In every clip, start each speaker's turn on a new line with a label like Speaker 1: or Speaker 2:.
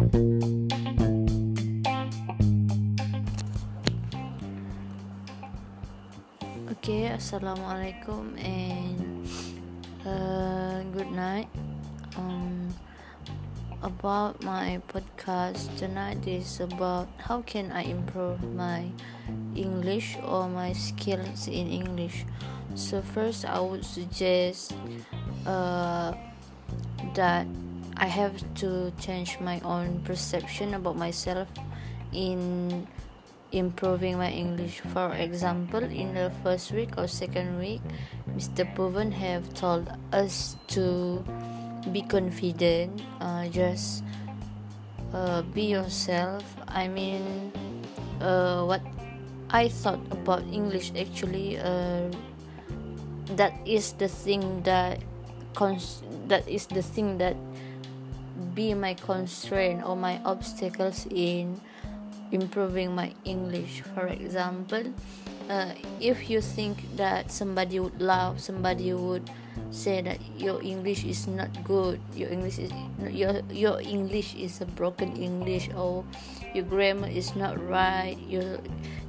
Speaker 1: Okay, assalamualaikum and uh, good night. Um, about my podcast tonight is about how can I improve my English or my skills in English. So first, I would suggest uh, that I have to change my own perception about myself in improving my English. For example, in the first week or second week, Mr. Puven have told us to be confident, uh, just uh, be yourself. I mean, uh, what I thought about English actually, uh, that is the thing that cons- that is the thing that be my constraint or my obstacles in improving my English. For example, uh, if you think that somebody would laugh, somebody would say that your English is not good, your English is your your English is a broken English, or your grammar is not right, your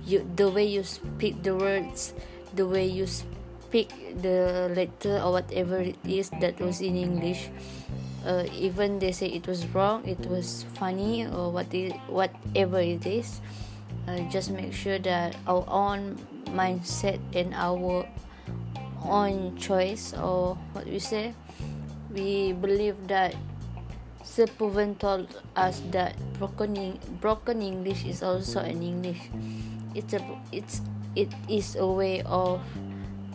Speaker 1: you the way you speak the words, the way you speak the letter or whatever it is that was in English uh, even they say it was wrong it was funny or what it, whatever it is uh, just make sure that our own mindset and our own choice or what we say we believe that Sir Puven told us that broken broken English is also an English. It's a it's it is a way of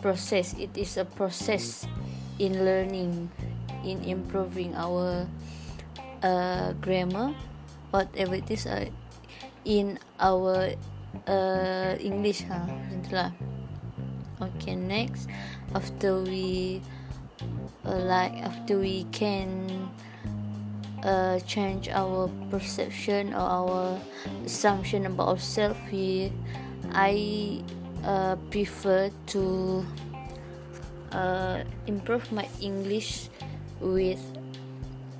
Speaker 1: process. It is a process in learning in improving our uh, grammar whatever it is uh, in our uh, English ha itulah okay next. After we uh, like after we can uh, change our perception or our assumption about ourselves we I uh, prefer to uh, improve my English with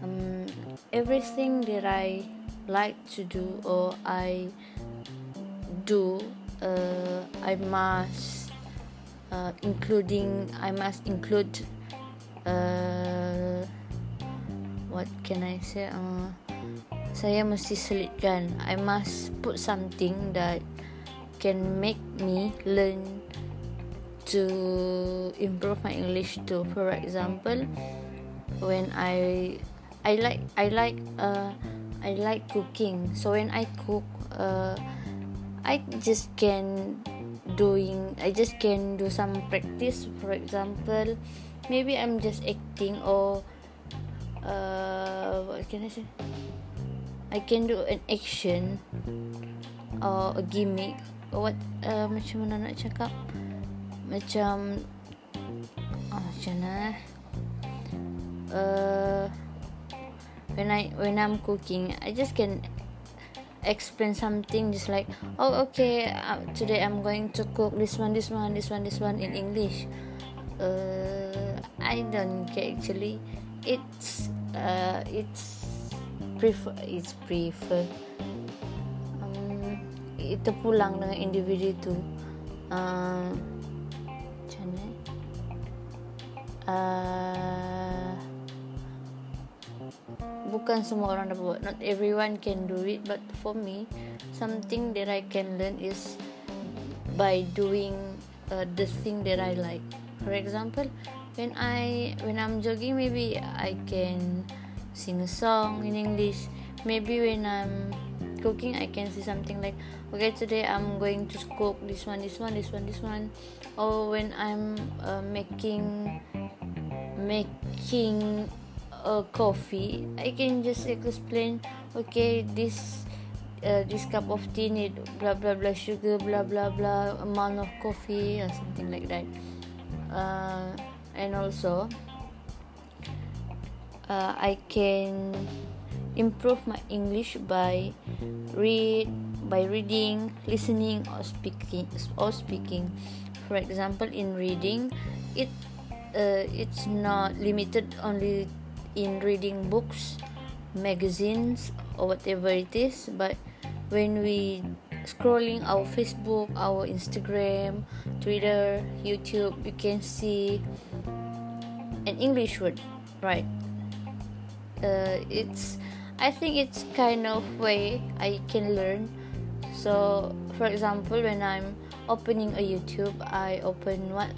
Speaker 1: um, everything that I like to do or I do uh, I must uh, including I must include uh, what can I say uh, saya mesti selitkan. I must put something that can make me learn to improve my English too. For example when I I like I like uh I like cooking. So when I cook, uh, I just can doing I just can do some practice. For example, maybe I'm just acting or uh, what can I say? I can do an action or a gimmick or what uh, macam mana nak cakap macam oh, macam mana eh? Uh, when I when I'm cooking, I just can explain something just like oh okay uh, today I'm going to cook this one this one this one this one in English. Uh, I don't care actually. It's uh, it's prefer it's prefer. Um, itu pulang dengan individu tu. Uh, macam mana? Uh, bukan semua orang dapat buat. Not everyone can do it but for me something that I can learn is by doing uh, the thing that I like. For example when I when I'm jogging maybe I can sing a song in English. Maybe when I'm cooking I can say something like okay today I'm going to cook this one this one this one this one. Or when I'm uh, making making a coffee. I can just explain okay this uh, this cup of tea need blah blah blah sugar blah blah blah amount of coffee or something like that. Uh, and also uh, I can improve my English by read by reading listening or speaking or speaking. For example in reading it uh, it's not limited only in reading books magazines or whatever it is but when we scrolling our facebook our instagram twitter youtube you can see an english word right? Uh, it's i think it's kind of way i can learn. So for example when i'm opening a youtube i open what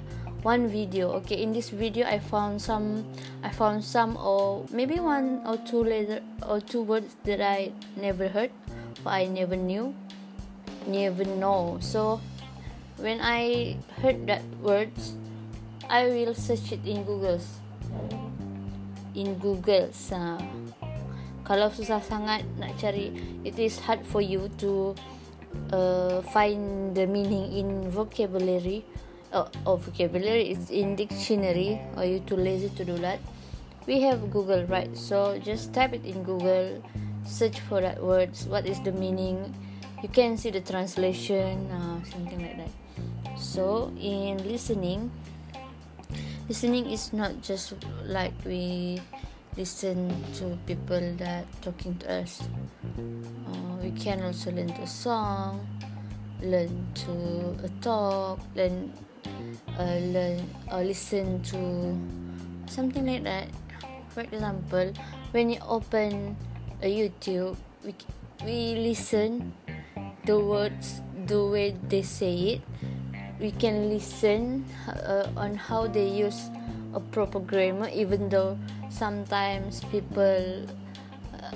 Speaker 1: one video. Okay in this video i found some i found some or maybe one or two letter or two words that i never heard or i never knew never know. So when i heard that words i will search it in google. In google uh, kalau susah sangat nak cari it is hard for you to uh, find the meaning in vocabulary uh, vocabulary is in dictionary. Or you too lazy to do that? We have google right? So just type it in google. Search for that words. What is the meaning? You can see the translation uh, something like that. So in listening listening is not just like we listen to people that talking to us. Uh, we can also learn to song learn to a talk learn uh, learn or listen to something like that. For example when you open a youtube we, we listen the words the way they say it. We can listen uh, on how they use a proper grammar even though sometimes people uh,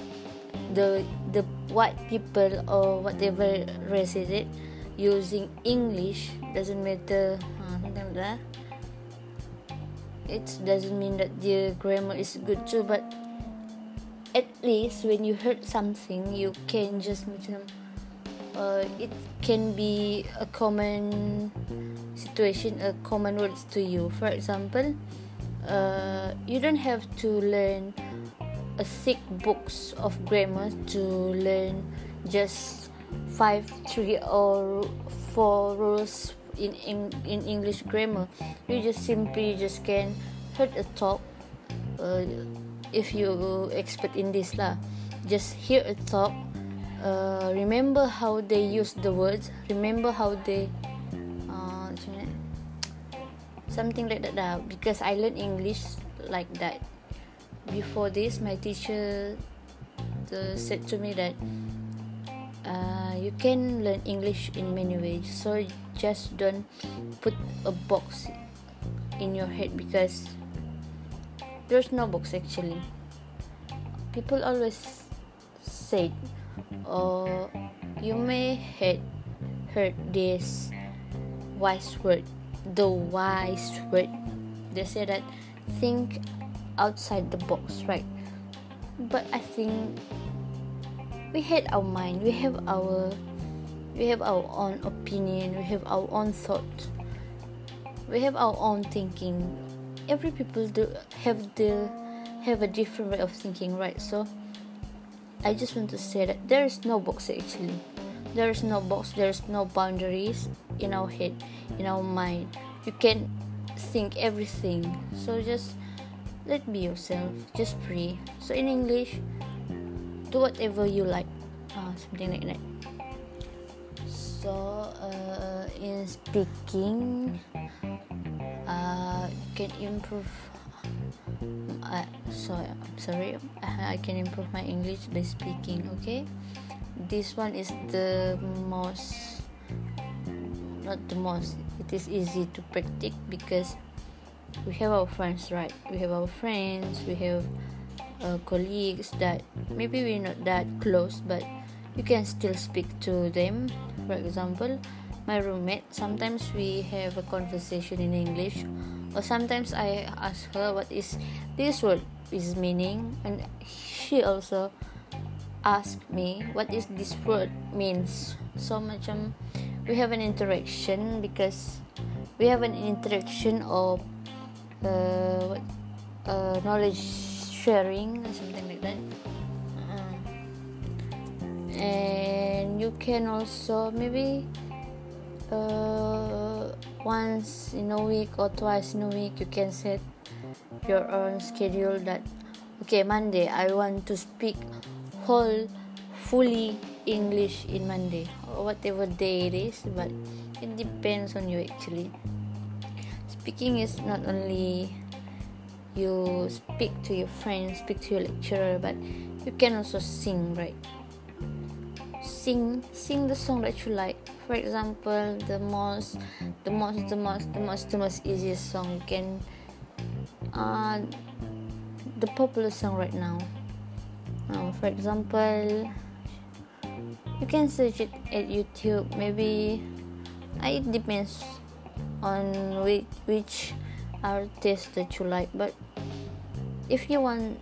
Speaker 1: the the white people or whatever race is it using english doesn't matter. Something like that it doesn't mean that the grammar is good too but at least when you heard something you can just macam uh, it can be a common situation a common words to you. For example uh, you don't have to learn a thick books of grammar to learn just five three or four rules in, in in English grammar. You just simply just can heard a talk uh, if you expert in this lah. Just hear a talk uh, remember how they use the words. Remember how they uh, something like that lah. Because I learn English like that. Before this my teacher uh, said to me that uh, you can learn English in many ways. So just don't put a box in your head because there's no box actually. People always say, "Oh, you may have heard this wise word, the wise word." They say that think outside the box, right? But I think we had our mind we have our we have our own opinion we have our own thought. We have our own thinking. Every people do have the have a different way of thinking right? So i just want to say that there is no box actually. There is no box there is no boundaries in our head in our mind. You can think everything. So just let be yourself. Just free so in english do whatever you like. Uh, something like that. So uh, in speaking uh, can improve uh, so I'm sorry. I can improve my English by speaking okay? This one is the most not the most it is easy to practice because we have our friends right? We have our friends we have uh, colleagues that maybe we're not that close but you can still speak to them. For example my roommate sometimes we have a conversation in english or sometimes i ask her what is this word is meaning and she also ask me what is this word means. So much um, we have an interaction because we have an interaction of uh, uh, knowledge sharing or something like that. Uh, and you can also maybe uh, once in a week or twice in a week you can set your own schedule that okay monday i want to speak whole fully english in monday or whatever day it is but it depends on you actually. Speaking is not only you speak to your friends speak to your lecturer but you can also sing right? Sing sing the song that you like. For example the most the most the most the most the most easiest song you can uh, the popular song right now. Uh, for example you can search it at youtube. Maybe uh, it depends on which, which artist that you like but if you want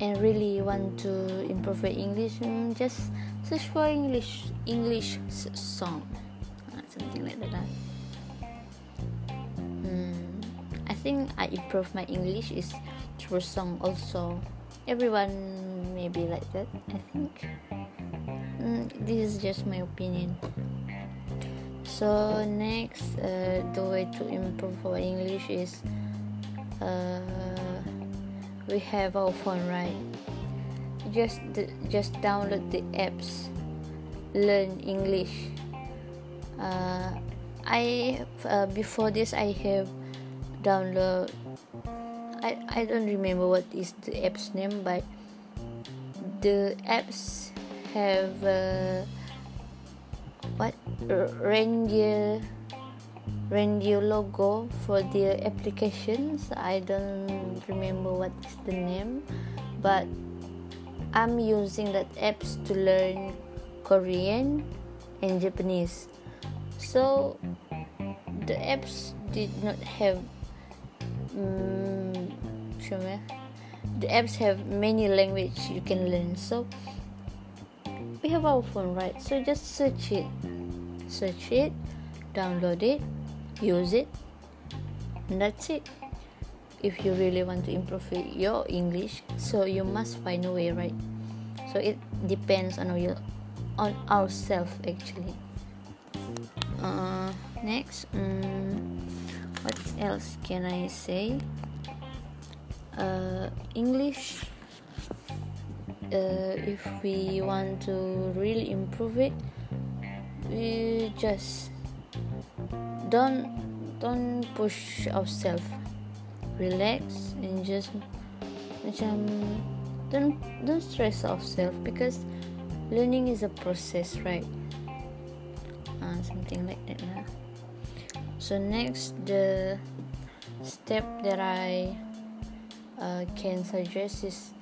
Speaker 1: and really want to improve your english mm, just search for english english song. Uh, something like that mm, i think i improve my english is through song also. Everyone may be like that i think. Mm, this is just my opinion so next uh, the way to improve our english is uh, we have our phone right? Just just download the apps learn english. Uh, i uh, before this i have download I, I don't remember what is the app's name but the apps have uh, reindeer reindeer logo for the applications. I don't remember what is the name but i'm using that apps to learn korean and japanese. So the apps did not have um, the apps have many language you can learn. So we have our phone right? So just search it search it download it use it and that's it. If you really want to improve your english so you must find a way right? So it depends on you on ourselves actually. Uh, next um, what else can i say? Uh, english uh, if we want to really improve it we just don't don't push ourselves relax and just macam don't don't stress ourselves because learning is a process right? Uh, something like that lah. so next the step that I uh, can suggest is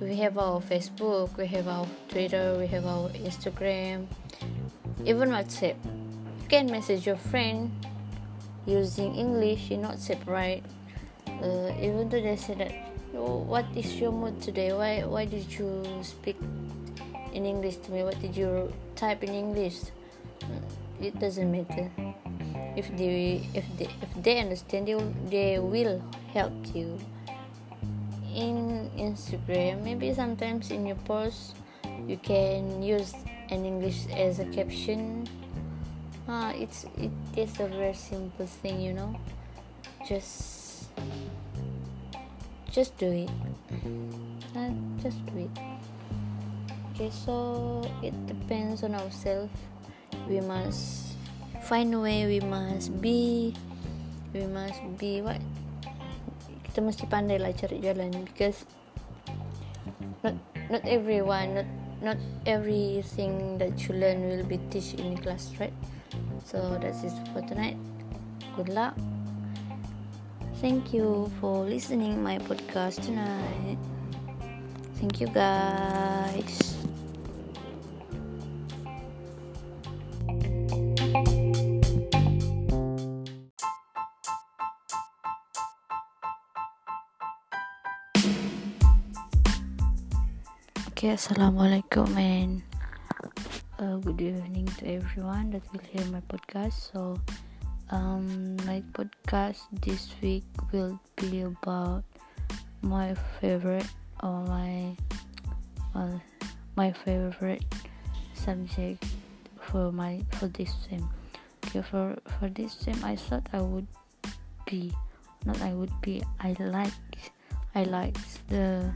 Speaker 1: we have our Facebook, we have our Twitter, we have our Instagram, even WhatsApp You can message your friend using English in WhatsApp, right? Uh, even though they say that, oh, what is your mood today? Why why did you speak in English to me? What did you type in English? It doesn't matter. If they if they if they understand, they they will help you. In Instagram, maybe sometimes in your post, you can use an English as a caption. Uh, it's it is a very simple thing you know. Just just do it. Uh, just do it. Okay so it depends on ourselves. We must find a way we must be we must be what? Kita mesti pandai lah cari jalan because not not everyone not not everything that you learn will be teach in class right? So that's it for tonight. Good luck. Thank you for listening my podcast tonight. Thank you guys Assalamualaikum and uh, good evening to everyone that will hear my podcast. So, um, my podcast this week will be about my favorite or my my favorite subject for my for this sem. Okay, for for this sem, I thought I would be not I would be I like I like the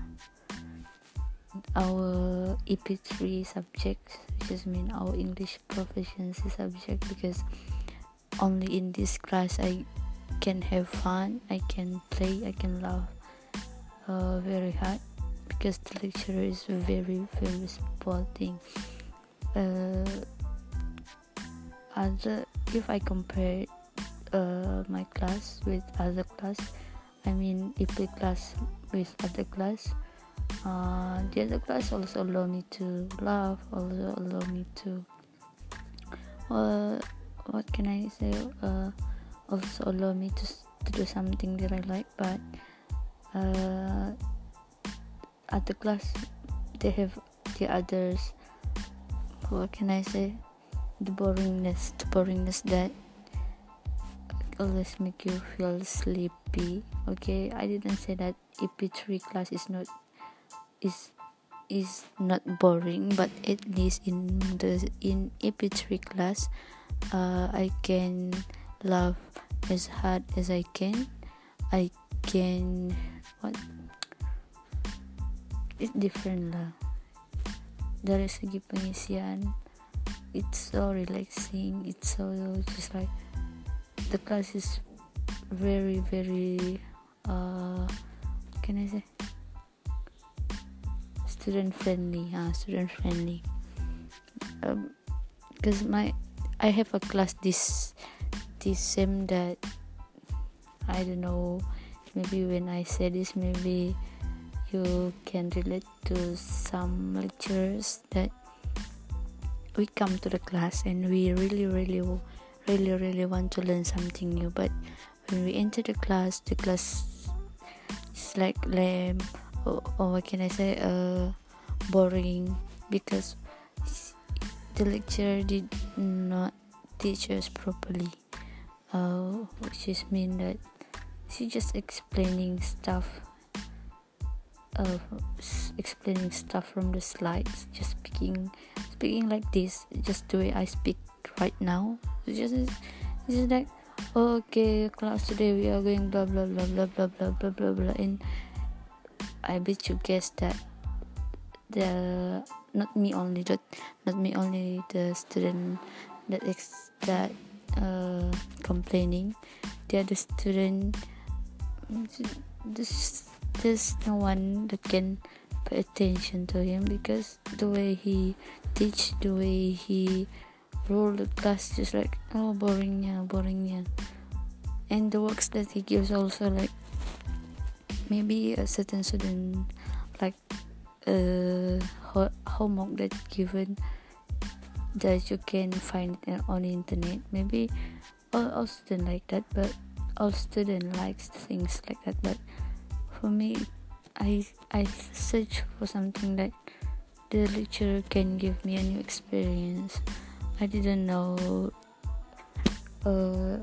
Speaker 1: our EP3 subject, which is mean our English proficiency subject, because only in this class I can have fun, I can play, I can laugh uh, very hard because the lecturer is very very supporting. Uh, other if I compare uh, my class with other class, I mean EP class with other class. Uh, the other class also allow me to laugh, also allow me to uh, what can I say? Uh, also allow me to, to do something that I like, but uh, at the class they have the others. What can I say? The boringness, the boringness that always make you feel sleepy. Okay, I didn't say that EP3 class is not is is not boring, but at least in the in EP3 class, uh, I can laugh as hard as I can. I can what? It's different lah. Dari segi pengisian, it's so relaxing. It's so just like the class is very very uh, can I say student friendly uh, student friendly. Because um, my I have a class this this same that I don't know maybe when I say this maybe you can relate to some lectures that we come to the class and we really really really really want to learn something new. But when we enter the class the class is like lame or, or what can i say uh boring because the lecturer did not teach us properly uh, which is mean that she just explaining stuff uh, explaining stuff from the slides just speaking speaking like this just the way i speak right now. Just just like okay class today we are going blah blah blah blah blah blah blah blah blah and i bet you guess that the not me only that not me only the student that ex that uh, complaining. The other student this there's no one that can pay attention to him because the way he teach the way he roll the class just like oh boring yeah boring yeah. And the works that he gives also like maybe a certain student like uh homework that given that you can find it on the internet. Maybe all, all student like that but all student likes things like that. But for me i i search for something that the lecturer can give me a new experience. I didn't know uh,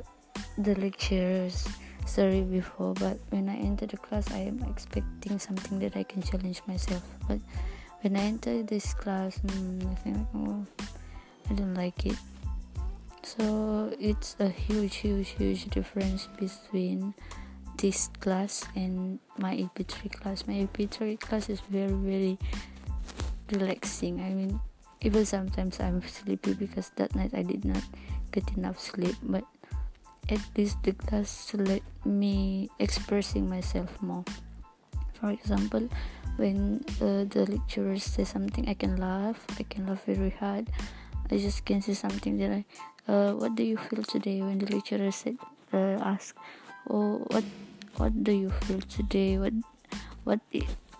Speaker 1: the lecturer's story before, but when I enter the class, I am expecting something that I can challenge myself. But when I enter this class, mm, I think oh, I don't like it. So it's a huge, huge, huge difference between this class and my EP3 class. My EP3 class is very, very relaxing. I mean, even sometimes I'm sleepy because that night I did not get enough sleep, but at least the class let me expressing myself more. For example, when uh, the lecturer says something, I can laugh. I can laugh very hard. I just can say something that I. Uh, what do you feel today? When the lecturer said, uh, ask, oh, what, what do you feel today? What, what,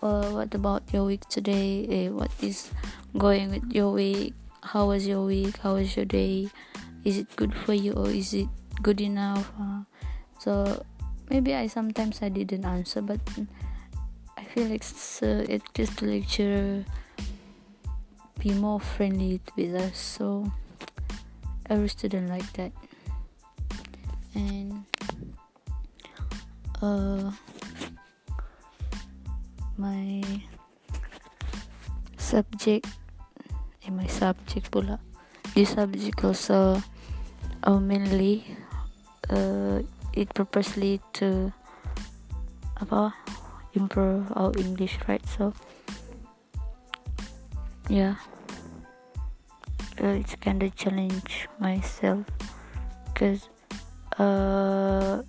Speaker 1: uh, what about your week today? Uh, what is going with your week how was your week how was your day is it good for you or is it good enough uh, so maybe i sometimes i didn't answer but i feel like uh, at least the lecturer be more friendly with us so every student like that. And uh my subject in my subject pula this subject also uh, mainly uh, it purposely to apa improve our English right? So yeah. Uh, it's kind of challenge myself because uh,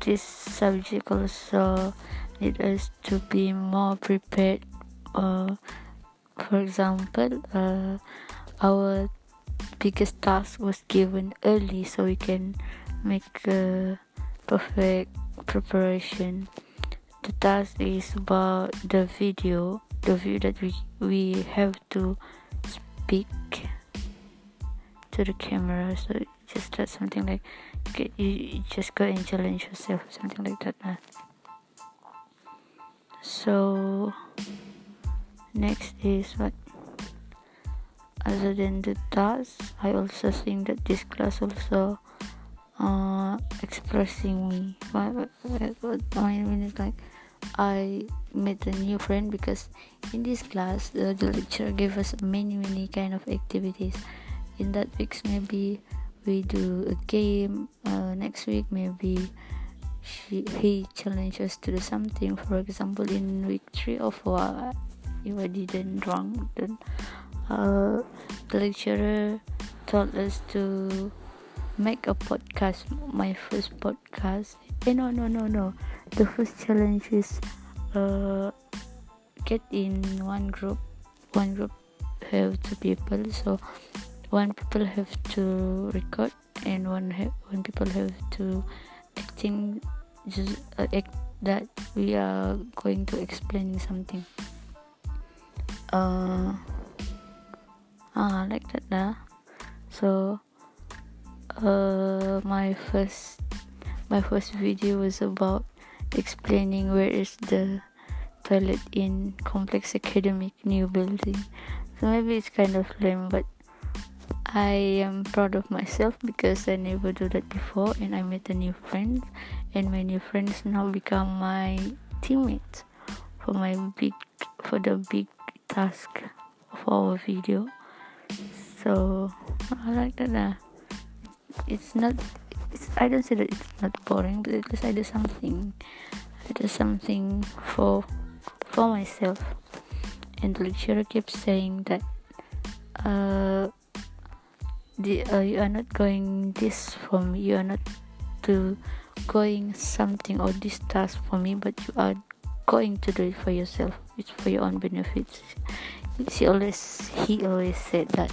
Speaker 1: this subject also need us to be more prepared uh, for example uh, our biggest task was given early so we can make a perfect preparation. The task is about the video the view that we we have to speak to the camera. So just that something like you, you just go and challenge yourself something like that so next is what? Other than the task i also think that this class also uh, expressing me. I mean is like I met a new friend because in this class the lecturer gave us many many kind of activities. In that weeks maybe we do a game uh, next week maybe she he challenges us to do something. For example in week three or four if I didn't wrong then uh, the lecturer told us to make a podcast my first podcast. Eh no no no no. The first challenge is uh, get in one group. One group have two people. So one people have to record and one ha- one people have to acting just uh, act that we are going to explain something. Uh ah like that lah so uh my first my first video was about explaining where is the toilet in complex academic new building. So maybe it's kind of lame but I am proud of myself because I never do that before and I met a new friend. And my new friends now become my teammates for my big for the big task of our video. So I like that uh, it's not it's, I don't say that it's not boring but least I do something. I do something for for myself. And the lecturer keeps saying that uh the uh, you are not going this for me you are not to going something or this task for me but you are going to do it for yourself. It's for your own benefits. She always he always said that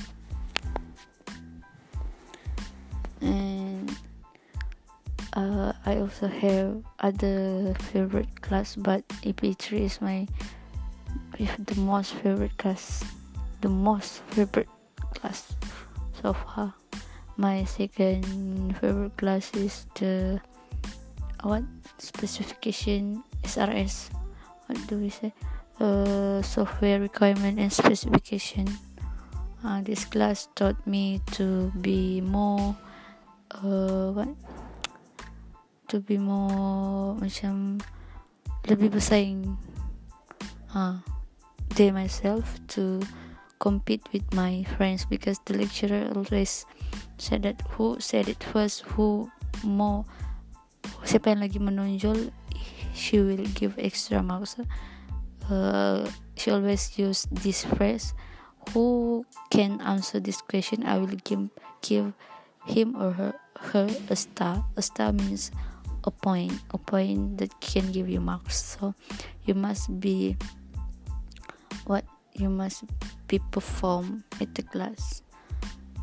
Speaker 1: I also have other favorite class but EP3 is my the most favorite class the most favorite class so far. My second favorite class is the what? Specification SRS what do we say? Uh, software requirement and specification. Uh, this class taught me to be more uh, what to be more macam lebih bersaing. Uh, they myself to compete with my friends because the lecturer always said that who said it first who more siapa yang lagi menonjol she will give extra marks. Uh, she always use this phrase who can answer this question i will give give him or her her a star. A star means a point a point that can give you marks. So you must be what you must be perform at the class.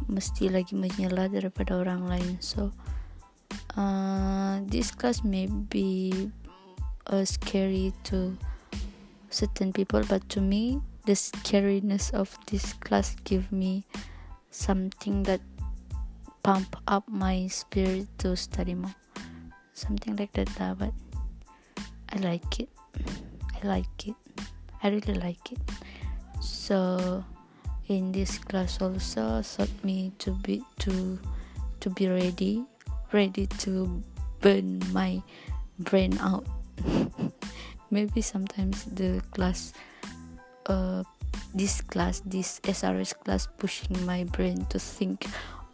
Speaker 1: Mesti lagi menyela daripada orang lain. So uh, this class may be uh, scary to certain people but to me the scariness of this class give me something that pump up my spirit to study more something like that but i like it. I like it. I really like it. So in this class also taught me to be to to be ready ready to burn my brain out. Maybe sometimes the class uh this class this srs class pushing my brain to think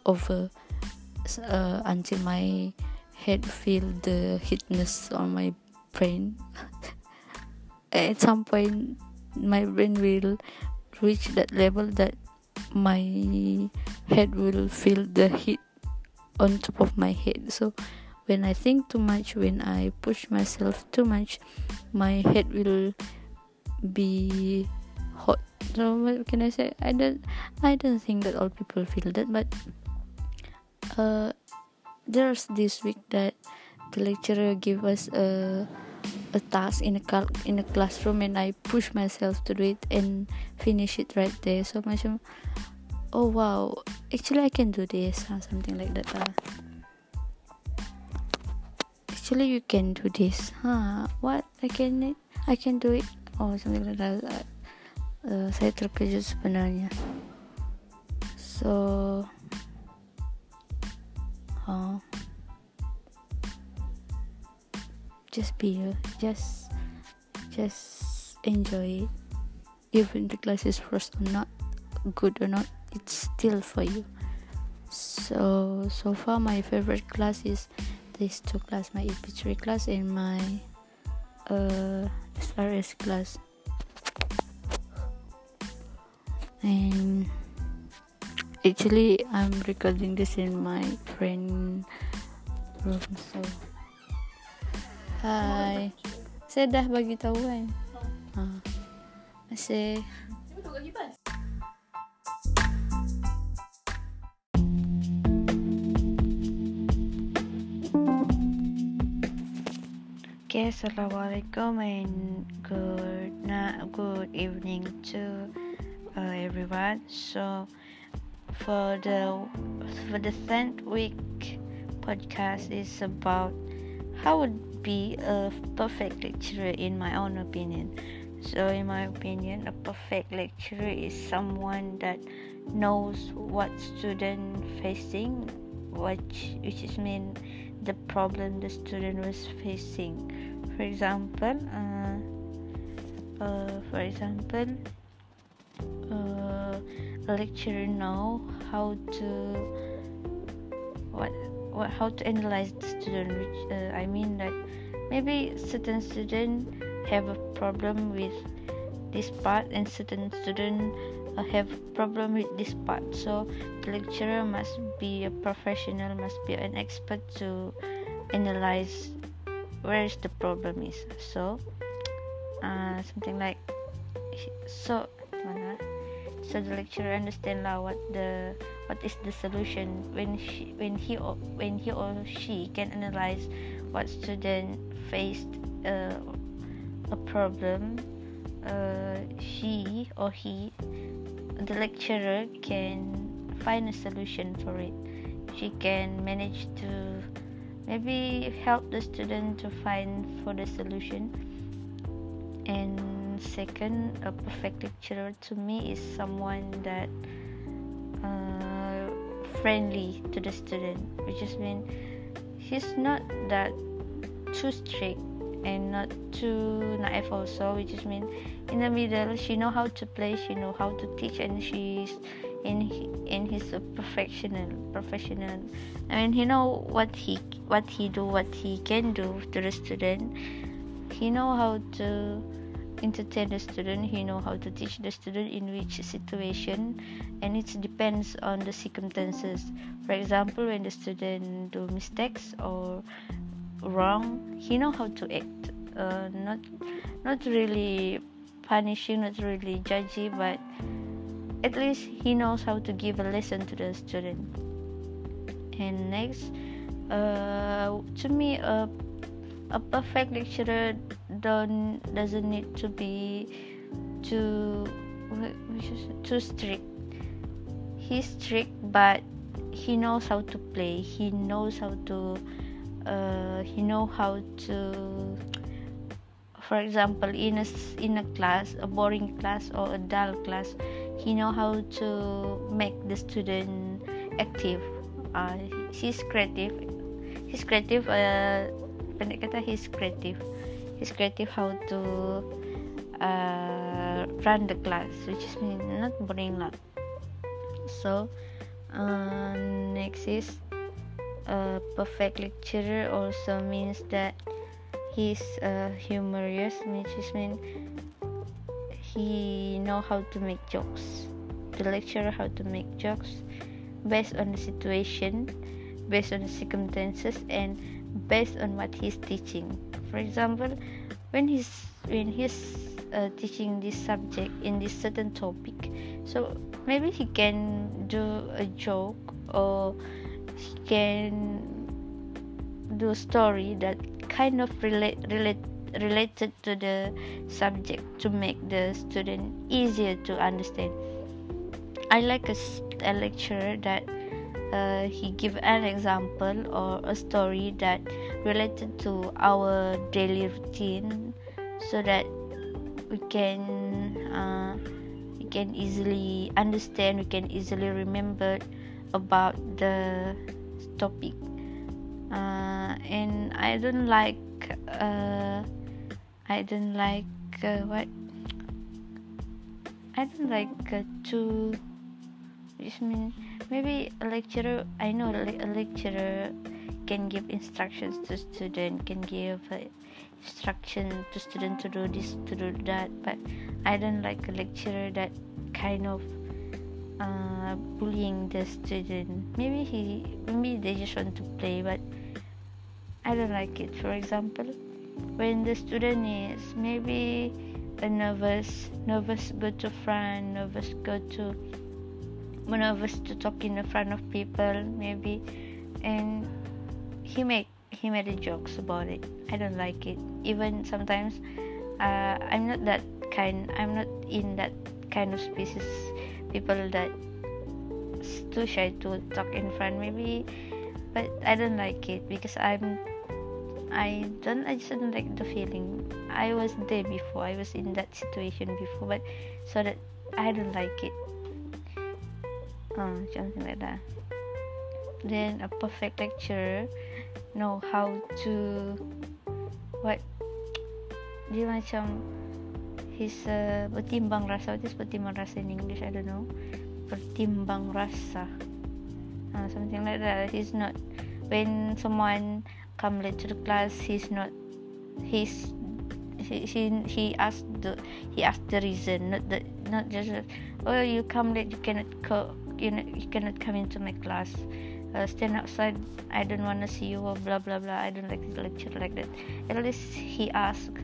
Speaker 1: over uh, until my head feel the heatness on my brain. At some point my brain will reach that level that my head will feel the heat on top of my head. So when i think too much when i push myself too much my head will be hot. So what can i say? I don't i don't think that all people feel that but uh there's this week that the lecturer gave us a a task in a cal- in a classroom and I push myself to do it and finish it right there. So macam oh wow. Actually I can do this or something like that uh. actually you can do this huh what? I can I can do it? Oh something like that uh, saya terkejut sebenarnya. So huh? Just be you just just enjoy it. Even the class is first or not good or not it's still for you. So so far my favorite class is these two class my ep3 class and my uh srs class and actually i'm recording this in my friend room so Hai. Saya dah bagi tahu kan. Ha. Masih. Okay, assalamualaikum and good night, good evening to uh, everyone. So, for the for the tenth week podcast is about how would be a perfect lecturer in my own opinion. So, in my opinion, a perfect lecturer is someone that knows what student facing, which which is mean the problem the student was facing. For example, uh, uh, for example, uh, a lecturer know how to what what how to analyze the student. Which uh, I mean that maybe certain student have a problem with this part and certain student uh, have problem with this part so the lecturer must be a professional must be an expert to analyze where is the problem is so uh, something like so so the lecturer understand lah what the what is the solution when she when he or when he or she can analyze what student faced uh, a problem, uh, she or he, the lecturer, can find a solution for it. She can manage to maybe help the student to find for the solution. And second, a perfect lecturer to me is someone that uh, friendly to the student, which is mean he's not that too strict and not too naive also which is mean in the middle she know how to play she know how to teach and she's in in his professional professional. I mean he know what he what he do what he can do to the student. He know how to entertain the student he know how to teach the student in which situation and it depends on the circumstances. For example when the student do mistakes or wrong he know how to act. Uh, not not really punishing not really judgy but at least he knows how to give a lesson to the student. And next uh, to me a, a perfect lecturer don't doesn't need to be too too strict. He's strict but he knows how to play. He knows how to uh, he know how to for example in a in a class a boring class or a dull class he know how to make the student active. Uh, he's creative. He's creative uh, pendek kata he's creative he's creative how to uh, run the class which is not boring lah so uh, next is a perfect lecturer also means that he's uh, humorous which is mean he know how to make jokes. The lecturer how to make jokes based on the situation based on the circumstances and based on what he's teaching for example when he's when he's uh, teaching this subject in this certain topic so maybe he can do a joke or he can do a story that kind of relate relate related to the subject to make the student easier to understand. I like a, a lecturer that uh, he give an example or a story that related to our daily routine so that we can uh, we can easily understand we can easily remember about the topic. Uh, and I don't like uh, I don't like uh, what? I don't like uh, to which mean maybe a lecturer I know a lecturer can give instructions to student can give uh, instruction to student to do this to do that but I don't like a lecturer that kind of uh, bullying the student. Maybe he maybe they just want to play but I don't like it. For example when the student is maybe a nervous nervous go to front nervous go to nervous to talk in the front of people maybe and he make he made jokes about it. I don't like it. Even sometimes uh, i'm not that kind i'm not in that kind of species people that too shy to talk in front maybe but i don't like it because i'm i don't i just don't like the feeling. I was there before i was in that situation before but so that i don't like it. Uh, something like that. Then a perfect lecturer know how to what dia macam his uh, bertimbang rasa what is bertimbang rasa in English? I don't know. Bertimbang rasa. Uh, something like that. He's not when someone come late to the class he's not he's he he, he asked the he asked the reason not the not just oh you come late you cannot co- you know you cannot come into my class uh, stand outside i don't want to see you or blah blah blah. I don't like the lecture like that. At least he asked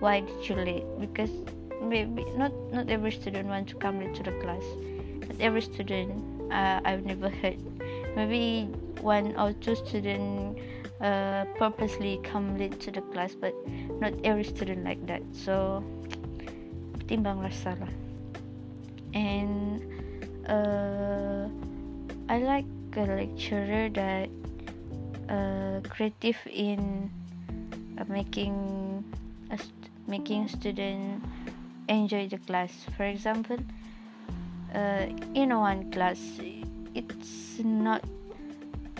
Speaker 1: why did you late because maybe not not every student want to come late to the class. But every student uh, i've never heard. Maybe one or two student uh, purposely come late to the class but not every student like that. So timbang rasa lah. And uh, I like a lecturer that uh, creative in uh, making a st- making student enjoy the class. For example, uh, in one class, it's not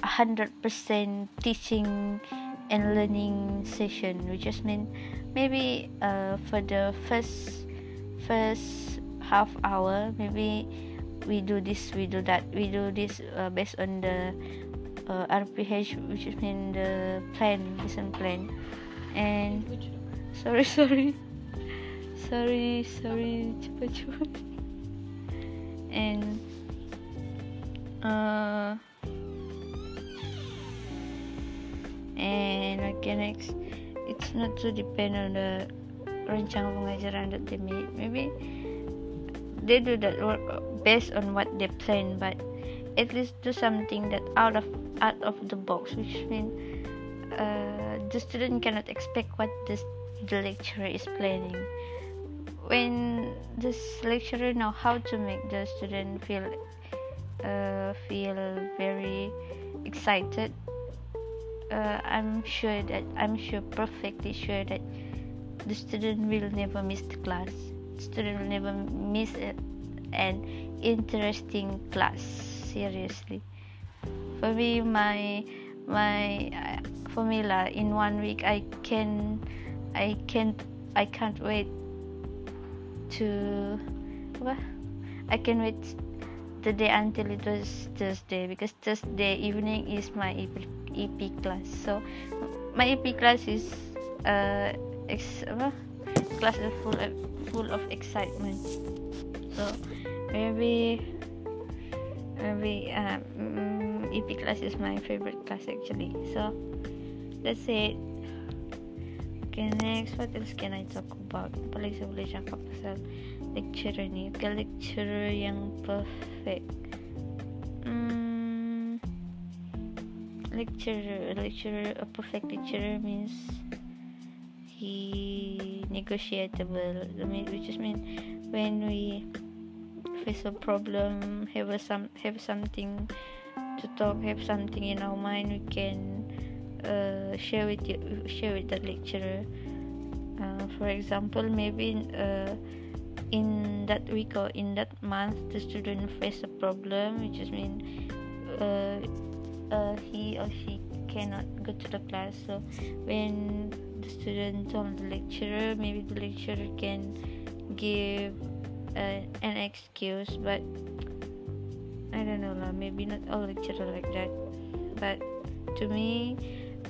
Speaker 1: hundred percent teaching and learning session, which just mean maybe uh, for the first first half hour, maybe we do this we do that. We do this uh, based on the uh, RPH which is mean the plan lesson plan. And sorry sorry. Sorry sorry cepat cepat. And uh and okay next. It's not to depend on the rancangan pengajaran that they made. Maybe they do that work based on what they plan but at least do something that out of out of the box which means uh, the student cannot expect what this the lecturer is planning. When this lecturer know how to make the student feel uh, feel very excited uh, i'm sure that i'm sure perfectly sure that the student will never miss the class. Student will never miss it. An interesting class seriously. For me my my uh, formula in one week i can i can't i can't wait to what? I can wait the day until it was thursday because thursday evening is my ep, EP class. So my ep class is uh ex, class full full of excitement. So maybe maybe um, mm, EP class is my favorite class actually. So that's it. Okay next what else can I talk about? Saya boleh cakap pasal lecturer ni? Okay, lecturer yang perfect. Hmm, lecturer lecturer a perfect lecturer means he negotiable I mean which just mean when we face a problem have a some have something to talk have something in our mind we can uh, share with you share with the lecturer. Uh, for example maybe uh, in that week or in that month the student face a problem which is mean uh, uh, he or she cannot go to the class. So when the student told the lecturer maybe the lecturer can give uh, an excuse but I don't know lah. Maybe not all lecturer like that. But to me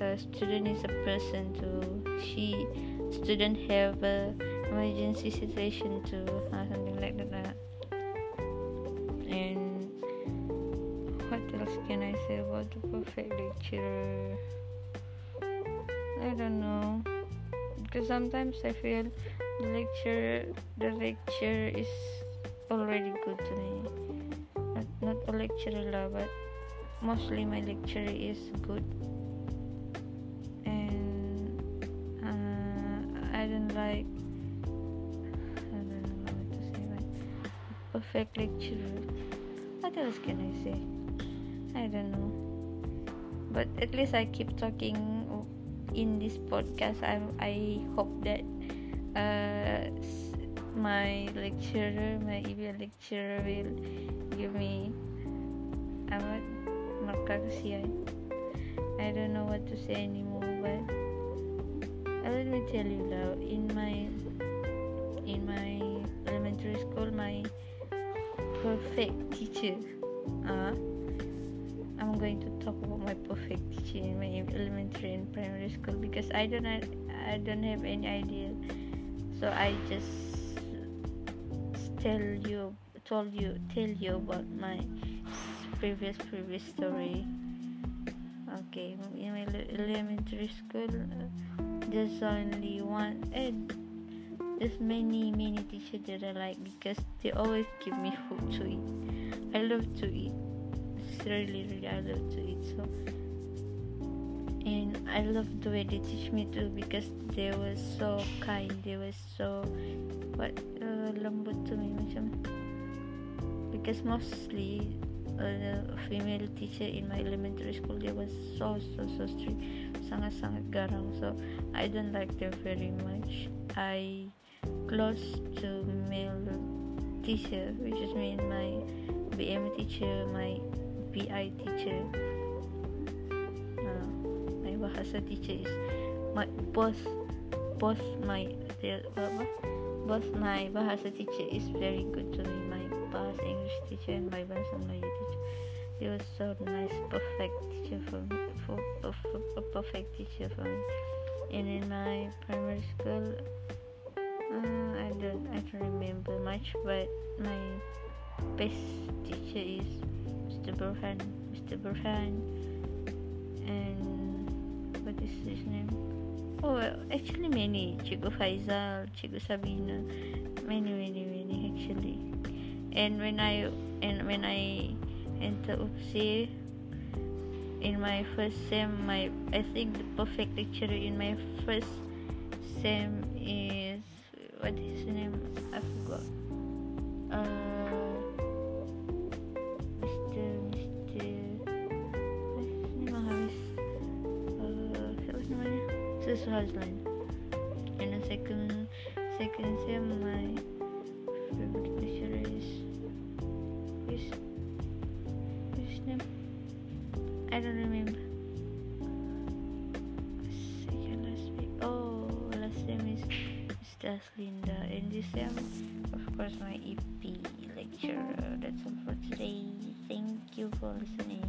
Speaker 1: a student is a person to she student have a emergency situation to uh, something like that and what else can I say about the perfect lecturer? I don't know. Because sometimes I feel lecture the lecture is already good to me. Not, not a lecturer lah but mostly my lecture is good. And uh, I don't like I don't know what to say but perfect lecturer. What else can I say? I don't know. But at least I keep talking in this podcast. I I hope that uh, my lecturer my EBL lecturer will give me apa markah kesian I don't know what to say anymore but uh, let me tell you lah in my in my elementary school my perfect teacher uh, I'm going to talk about my perfect teacher in my elementary and primary school because I don't I don't have any idea. So I just tell you told you tell you about my previous previous story. Okay, in my elementary school, there's only one and there's many many teachers that I like because they always give me food to eat. I love to eat it's really really I love to eat so and I love the way they teach me too because they were so kind they were so what uh, lembut to me macam because mostly uh, the female teacher in my elementary school they were so so so strict sangat sangat garang. So I don't like them very much. I close to male teacher which is mean my BM teacher my PI teacher bahasa teacher is my both both my apa both my bahasa teacher is very good to me my bahasa English teacher and my bahasa Melayu teacher they were so nice perfect teacher for me for, for, for perfect teacher for me and in my primary school uh, I don't I don't remember much but my best teacher is Mr. Burhan, Mr. Burhan, and what is his name? Oh, actually many. Cikgu Faizal, Cikgu Sabina, many, many, many actually. And when I and when I enter UPSI in my first sem, my I think the perfect lecturer in my first sem is what is his name? I forgot. Uh, husband. In a second second sem my favorite teacher is his his name? I don't remember. Second last week oh last sem is Mr. Linda. And this sem of course my EP lecture that's all for today. Thank you for listening